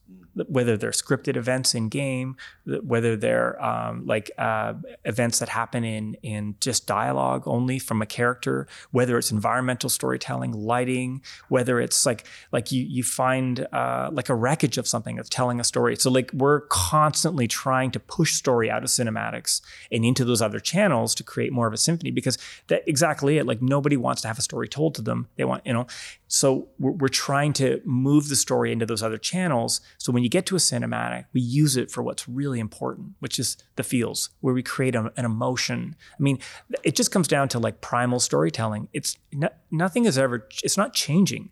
whether they're scripted events in game whether they're um, like uh, events that happen in in just dialogue only from a character whether it's environmental storytelling lighting whether it's like like you you find uh, like a wreckage of something that's telling a story. So like we're constantly trying to push story out of cinematics and into those other channels to create more of a symphony because that exactly it like nobody wants to have a story told to them. They want you know? So we're, we're trying to move the story into those other channels. So when you get to a cinematic we use it for what's really important which is the feels where we create a, an emotion. I mean it just comes down to like primal storytelling. It's no, nothing is ever it's not changing.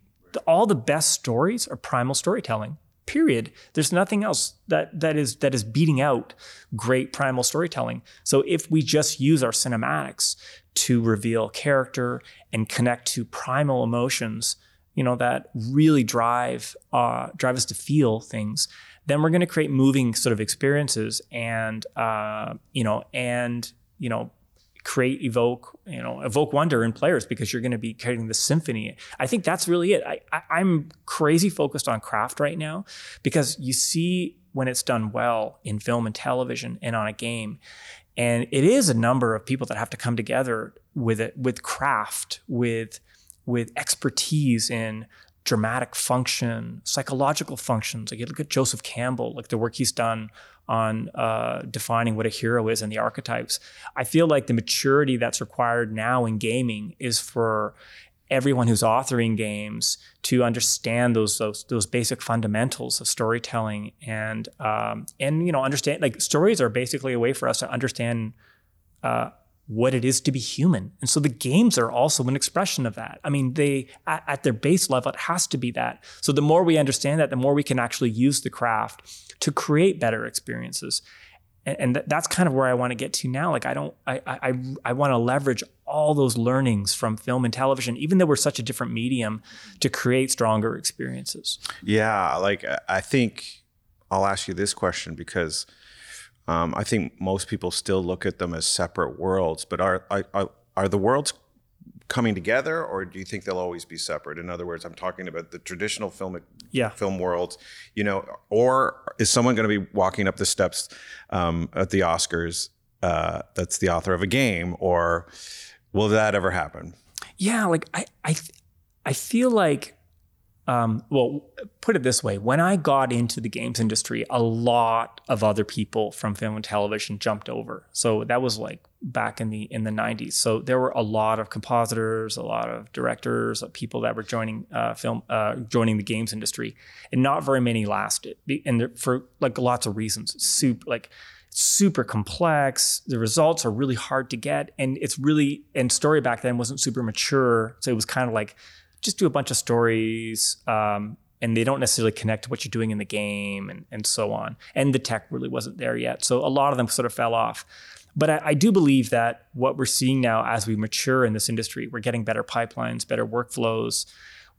All the best stories are primal storytelling period. There's nothing else that that is that is beating out great primal storytelling. So if we just use our cinematics to reveal character and connect to primal emotions you know that really drive uh, drive us to feel things then we're going to create moving sort of experiences and uh, you know and you know create evoke you know evoke wonder in players because you're going to be creating the symphony. I think that's really it. I, I i'm crazy focused on craft right now because you see when it's done well in film and television and on a game and it is a number of people that have to come together with it with craft with with expertise in dramatic function psychological functions. Like you look at joseph campbell like the work he's done on uh, defining what a hero is and the archetypes. I feel like the maturity that's required now in gaming is for everyone who's authoring games to understand those those, those basic fundamentals of storytelling and um, and you know understand like stories are basically a way for us to understand uh, what it is to be human and so the games are also an expression of that i mean they at, at their base level it has to be that so the more we understand that the more we can actually use the craft to create better experiences and, and th- that's kind of where I want to get to now. Like I don't, I, I, I, want to leverage all those learnings from film and television, even though we're such a different medium, to create stronger experiences. Yeah, like I think I'll ask you this question because um, I think most people still look at them as separate worlds. But are are are the worlds coming together, or do you think they'll always be separate? In other words, I'm talking about the traditional film Yeah. film world, you know, or is someone going to be walking up the steps um, at the Oscars uh, that's the author of a game, or will that ever happen? Yeah, like I, I, I feel like, um, well, put it this way: when I got into the games industry, a lot of other people from film and television jumped over. So that was like back in the in the '90s. So there were a lot of compositors, a lot of directors, of people that were joining uh, film, uh, joining the games industry, and not very many lasted, and for like lots of reasons. Super like super complex. The results are really hard to get, and it's really and story back then wasn't super mature, so it was kind of like just do a bunch of stories. Um, and they don't necessarily connect to what you're doing in the game and, and so on. And the tech really wasn't there yet. So a lot of them sort of fell off. But I, I do believe that what we're seeing now as we mature in this industry, we're getting better pipelines, better workflows.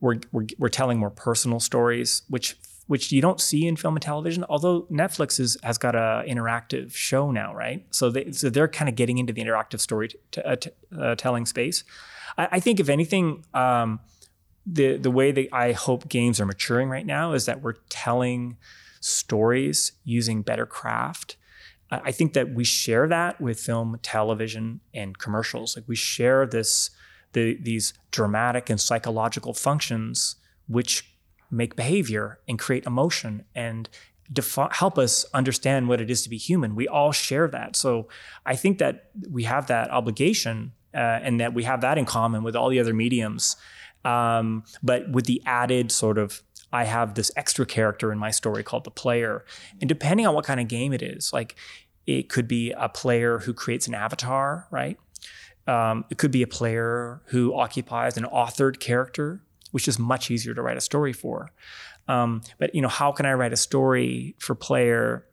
We're, we're, we're telling more personal stories, which which you don't see in film and television. Although Netflix is, has got a interactive show now, right? So they so they're kind of getting into the interactive story t- uh, t- uh, telling space. I, I think if anything, um, the the way that I hope games are maturing right now is that we're telling stories using better craft. I think that we share that with film, television, and commercials. Like we share this the these dramatic and psychological functions which make behavior and create emotion and defi- help us understand what it is to be human. We all share that. So I think that we have that obligation uh, and that we have that in common with all the other mediums. Um, but with the added sort of, I have this extra character in my story called the player. And depending on what kind of game it is, like it could be a player who creates an avatar, right? Um, it could be a player who occupies an authored character, which is much easier to write a story for. Um, but you know, how can I write a story for player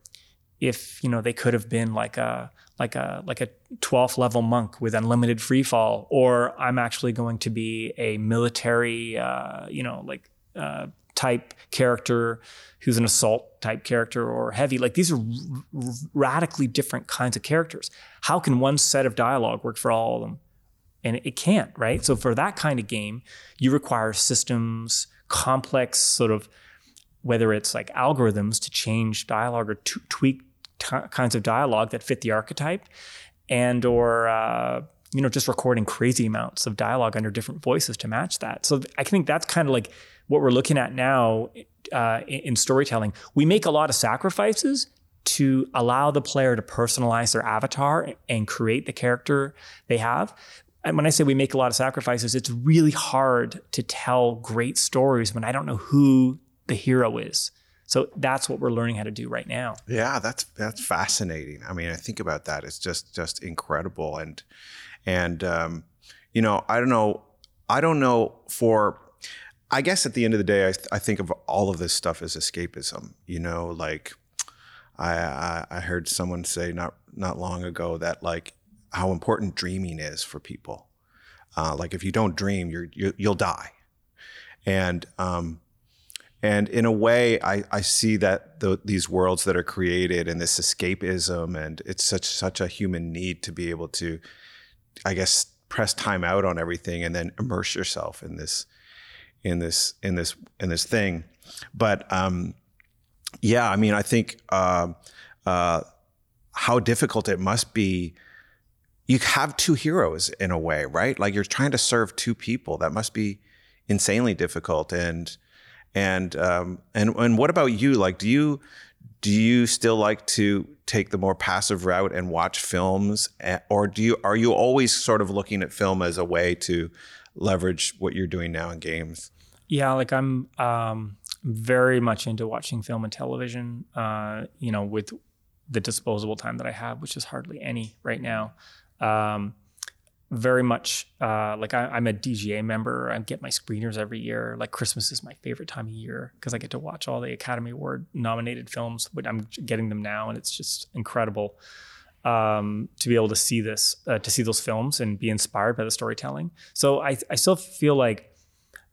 if you know they could have been like a like a like a 12th level monk with unlimited free fall, or I'm actually going to be a military, uh, you know, like uh, type character who's an assault type character or heavy. Like these are r- radically different kinds of characters. How can one set of dialogue work for all of them? And it can't, right? So for that kind of game, you require systems, complex sort of whether it's like algorithms to change dialogue or to tweak t- kinds of dialogue that fit the archetype and or uh, you know just recording crazy amounts of dialogue under different voices to match that. So i think that's kind of like what we're looking at now uh, in storytelling. We make a lot of sacrifices to allow the player to personalize their avatar and create the character they have. And when I say we make a lot of sacrifices, it's really hard to tell great stories when I don't know who the hero is. So that's what we're learning how to do right now. Yeah, that's that's fascinating. I mean, I think about that. It's just just incredible, and and um, you know, I don't know, I don't know for. I guess at the end of the day, I, th- I think of all of this stuff as escapism. You know, like I, I I heard someone say not not long ago that like how important dreaming is for people. Uh, like if you don't dream, you're, you will die, and um, and in a way, I, I see that the, these worlds that are created and this escapism, and it's such such a human need to be able to, I guess, press time out on everything and then immerse yourself in this, in this, in this, in this thing. But um, yeah, I mean, I think uh, uh, how difficult it must be. You have two heroes in a way, right? Like you're trying to serve two people. That must be insanely difficult and and um, and and what about you? Like, do you do you still like to take the more passive route and watch films, or do you are you always sort of looking at film as a way to leverage what you're doing now in games? Yeah, like I'm um, very much into watching film and television. Uh, you know, with the disposable time that I have, which is hardly any right now. Um, very much uh, like I, am a DGA member. I get my screeners every year. Like Christmas is my favorite time of year because I get to watch all the Academy Award nominated films. But I'm getting them now, and it's just incredible um, to be able to see this, uh, to see those films, and be inspired by the storytelling. So I, I still feel like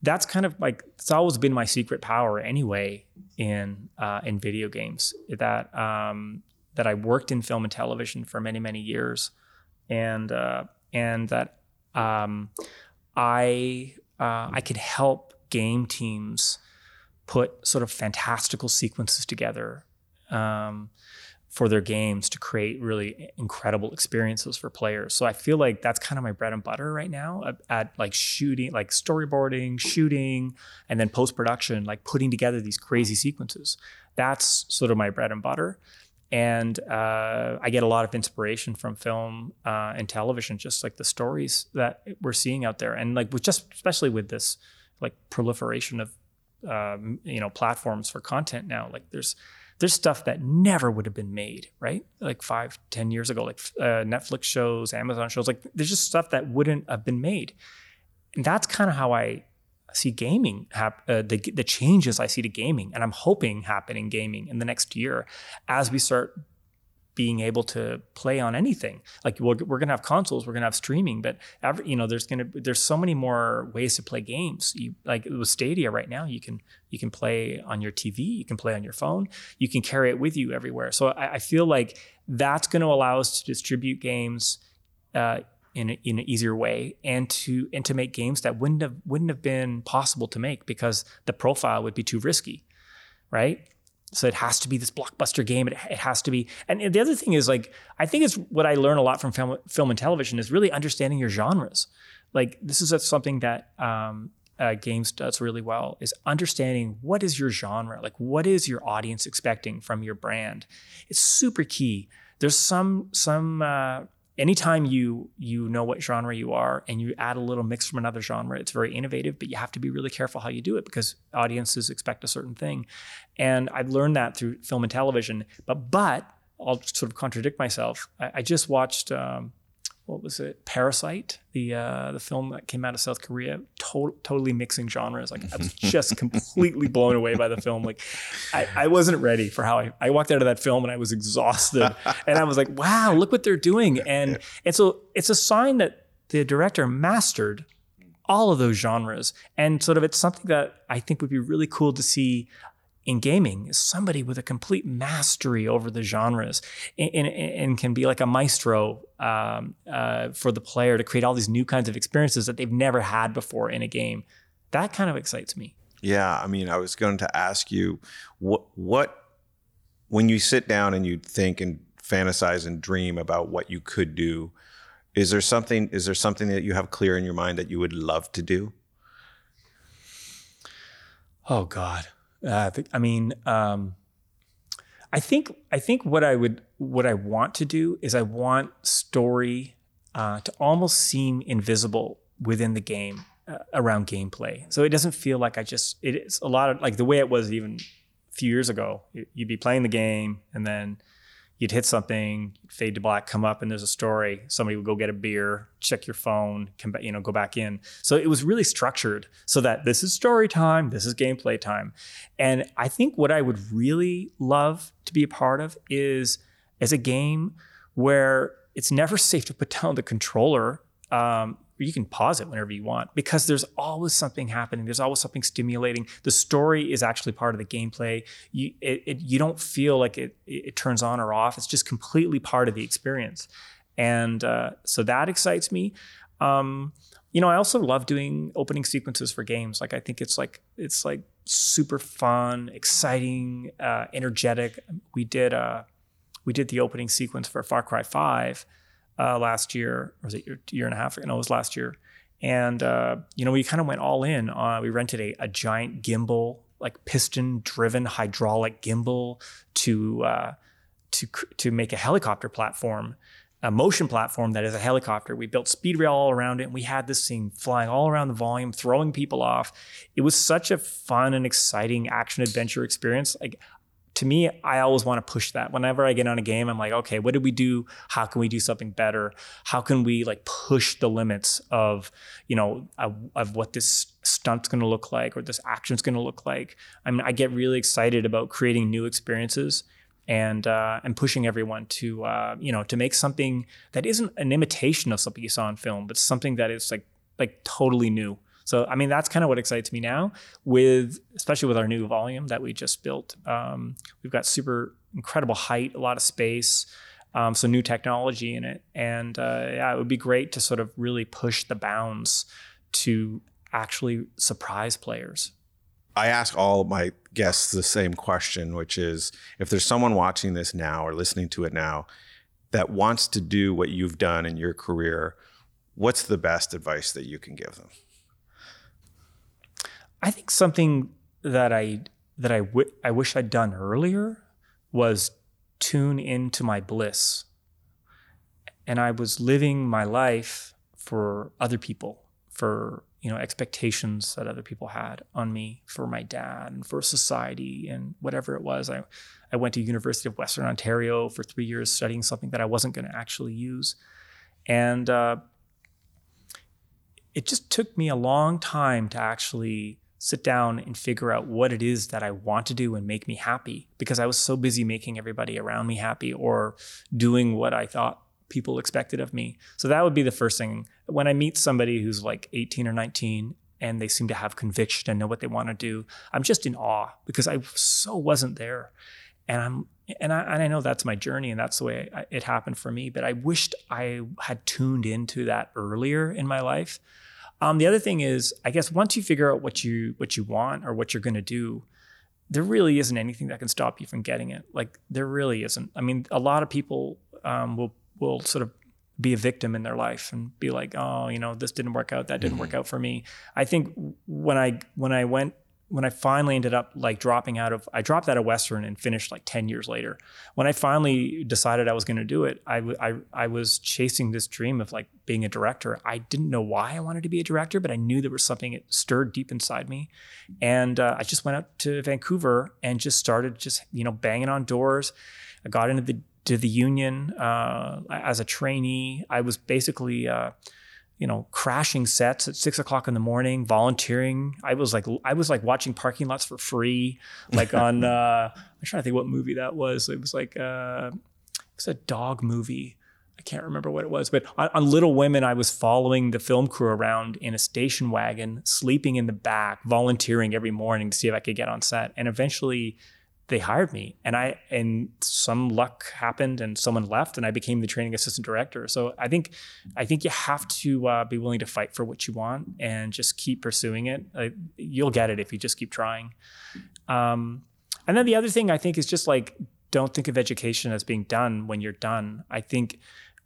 that's kind of like it's always been my secret power anyway in uh, in video games. That um, that I worked in film and television for many many years, and uh, and that um, I uh, I could help game teams put sort of fantastical sequences together um, for their games to create really incredible experiences for players. So I feel like that's kind of my bread and butter right now at, at like shooting, like storyboarding, shooting, and then post production, like putting together these crazy sequences. That's sort of my bread and butter and uh, I get a lot of inspiration from film uh, and television, just like the stories that we're seeing out there, and like with just especially with this like proliferation of um, you know platforms for content now. Like there's there's stuff that never would have been made, right? Like five, ten years ago, like uh, Netflix shows, Amazon shows. Like there's just stuff that wouldn't have been made, and that's kind of how I see gaming hap- uh, the the changes I see to gaming, and I'm hoping happen in gaming in the next year as we start being able to play on anything. Like we're, we're gonna have consoles, we're gonna have streaming, but every, you know, there's gonna there's so many more ways to play games. You like with Stadia right now, you can you can play on your TV, you can play on your phone, you can carry it with you everywhere. So I, I feel like that's going to allow us to distribute games. Uh, in, a, in an easier way and to and to make games that wouldn't have wouldn't have been possible to make because the profile would be too risky right so it has to be this blockbuster game it, it has to be and, the other thing is like i think it's what i learn a lot from film, film and television is really understanding your genres like this is something that um, uh, games does really well is understanding what is your genre, like what is your audience expecting from your brand. It's super key. There's some some uh, anytime you you know what genre you are and you add a little mix from another genre, it's very innovative. But you have to be really careful how you do it because audiences expect a certain thing. And I've learned that through film and television. But but I'll sort of contradict myself. I, I just watched. Um, what was it? Parasite, the uh, the film that came out of South Korea, to- totally mixing genres. Like I was just completely blown away by the film. Like I, I wasn't ready for how I, I walked out of that film and I was exhausted. and I was like, wow, look what they're doing. And and so it's a sign that the director mastered all of those genres. And sort of it's something that I think would be really cool to see in gaming is somebody with a complete mastery over the genres and, and, and can be like a maestro um, uh, for the player to create all these new kinds of experiences that they've never had before in a game. That kind of excites me. Yeah, I mean, I was going to ask you what what when you sit down and you think and fantasize and dream about what you could do, is there something is there something that you have clear in your mind that you would love to do? Oh God. Uh, I mean, um, I think I think what I would what I want to do is I want story uh, to almost seem invisible within the game uh, around gameplay. So it doesn't feel like I just it's a lot of like the way it was even a few years ago. You'd be playing the game and then you'd hit something, fade to black, come up, and there's a story. Somebody would go get a beer, check your phone, come back, you know, go back in. So it was really structured so that this is story time, this is gameplay time. And I think what I would really love to be a part of is as a game where it's never safe to put down the controller. Um, you can pause it whenever you want because there's always something happening. There's always something stimulating. The story is actually part of the gameplay. You it, it, you don't feel like it, it turns on or off. It's just completely part of the experience, and uh, so that excites me. Um, you know, I also love doing opening sequences for games. Like I think it's like it's like super fun, exciting, uh, energetic. We did uh, we did the opening sequence for Far Cry Five uh, last year, or was it a year and a half? No, it was last year. And uh, you know, we kind of went all in. We rented a, a giant gimbal, like piston-driven hydraulic gimbal, to uh, to to make a helicopter platform, a motion platform that is a helicopter. We built speed rail all around it, and we had this thing flying all around the volume, throwing people off. It was such a fun and exciting action adventure experience. Like to me, I always want to push that. Whenever I get on a game, I'm like, okay, what did we do? How can we do something better? How can we like push the limits of, you know, of, of what this stunt's going to look like or this action's going to look like? I mean, I get really excited about creating new experiences and uh, and pushing everyone to uh, you know to make something that isn't an imitation of something you saw in film, but something that is like like totally new. So I mean that's kind of what excites me now with especially with our new volume that we just built. Um, we've got super incredible height, a lot of space. Um, so new technology in it, and uh, yeah, it would be great to sort of really push the bounds to actually surprise players. I ask all my guests the same question, which is if there's someone watching this now or listening to it now that wants to do what you've done in your career, what's the best advice that you can give them? I think something that I that I, w- I wish I'd done earlier was tune into my bliss. And I was living my life for other people, for you know expectations that other people had on me, for my dad and for society and whatever it was. I I went to University of Western Ontario for three years studying something that I wasn't going to actually use, and uh, it just took me a long time to actually sit down and figure out what it is that I want to do and make me happy because I was so busy making everybody around me happy or doing what I thought people expected of me. So that would be the first thing. When I meet somebody who's like 18 or 19 and they seem to have conviction and know what they want to do, I'm just in awe because I so wasn't there. And I'm and I, and I know that's my journey and that's the way it happened for me, but I wished I had tuned into that earlier in my life um, the other thing is, I guess once you figure out what you what you want or what you're going to do, there really isn't anything that can stop you from getting it. Like there really isn't. I mean, a lot of people um, will will sort of be a victim in their life and be like, oh, you know, this didn't work out, that didn't mm-hmm. work out for me. I think when I when I went when I finally ended up like dropping out of, I dropped out of Western and finished like 10 years later. When I finally decided I was going to do it, I, I, I was chasing this dream of like being a director. I didn't know why I wanted to be a director, but I knew there was something that stirred deep inside me. And uh, I just went out to Vancouver and just started just, you know, banging on doors. I got into the, to the union uh, as a trainee. I was basically, uh, you know, crashing sets at six o'clock in the morning, volunteering. I was like, I was like watching parking lots for free, like on. uh, I'm trying to think what movie that was. It was like uh, it was a dog movie. I can't remember what it was, but on, on Little Women, I was following the film crew around in a station wagon, sleeping in the back, volunteering every morning to see if I could get on set, and eventually they hired me and I and some luck happened and someone left and I became the training assistant director. So I think I think you have to uh, be willing to fight for what you want and just keep pursuing it. Uh, you'll get it if you just keep trying. Um, and then the other thing I think is just like don't think of education as being done when you're done. I think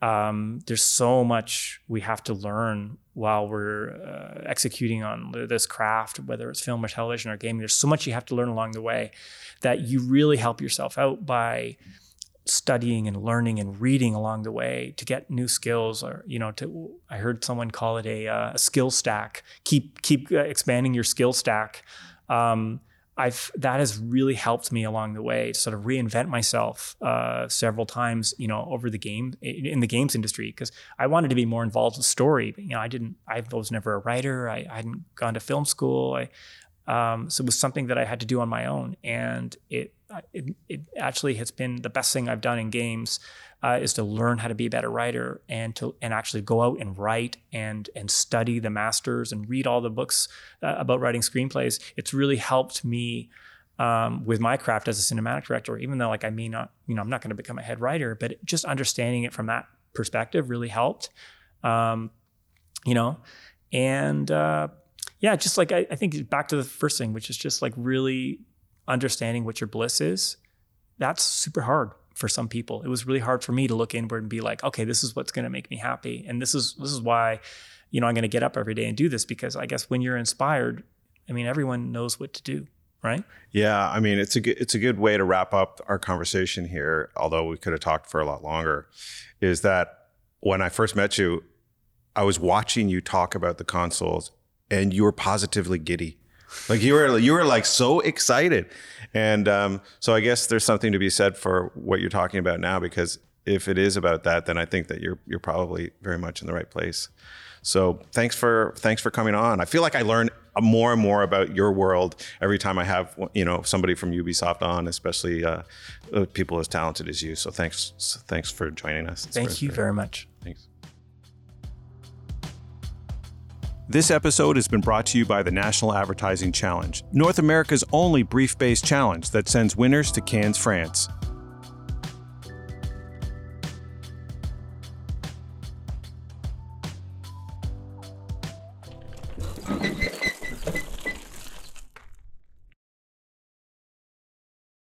um, there's so much we have to learn while we're uh, executing on this craft, whether it's film or television or gaming. There's so much you have to learn along the way that you really help yourself out by studying and learning and reading along the way to get new skills or you know to i heard someone call it a, uh, a skill stack keep keep uh, expanding your skill stack um, I've that has really helped me along the way to sort of reinvent myself uh, several times, you know, over the game in the games industry because I wanted to be more involved with story. But, you know, I didn't. I was never a writer. I, I hadn't gone to film school. I um, so it was something that I had to do on my own, and it, it, it actually has been the best thing I've done in games uh, is to learn how to be a better writer and to and actually go out and write and and study the masters and read all the books uh, about writing screenplays. It's really helped me. Um, with my craft as a cinematic director, even though like I may not, you know, I'm not going to become a head writer, but just understanding it from that perspective really helped. Um, you know, and uh, yeah, just like I, I think back to the first thing, which is just like really understanding what your bliss is. That's super hard for some people. It was really hard for me to look inward and be like, okay, this is what's going to make me happy, and this is this is why, you know, I'm going to get up every day and do this because I guess when you're inspired, I mean, everyone knows what to do, right? Yeah, I mean, it's a good, it's a good way to wrap up our conversation here. Although we could have talked for a lot longer, is that when I first met you, I was watching you talk about the consoles, and you were positively giddy. Like you were, you were like so excited, and um, so I guess there's something to be said for what you're talking about now. Because if it is about that, then I think that you're you're probably very much in the right place. So thanks for thanks for coming on. I feel like I learn more and more about your world every time I have you know somebody from Ubisoft on, especially uh, uh, people as talented as you. So thanks thanks for joining us. It's Thank you very much. Thanks. This episode has been brought to you by the National Advertising Challenge, North America's only brief based challenge that sends winners to Cannes, France.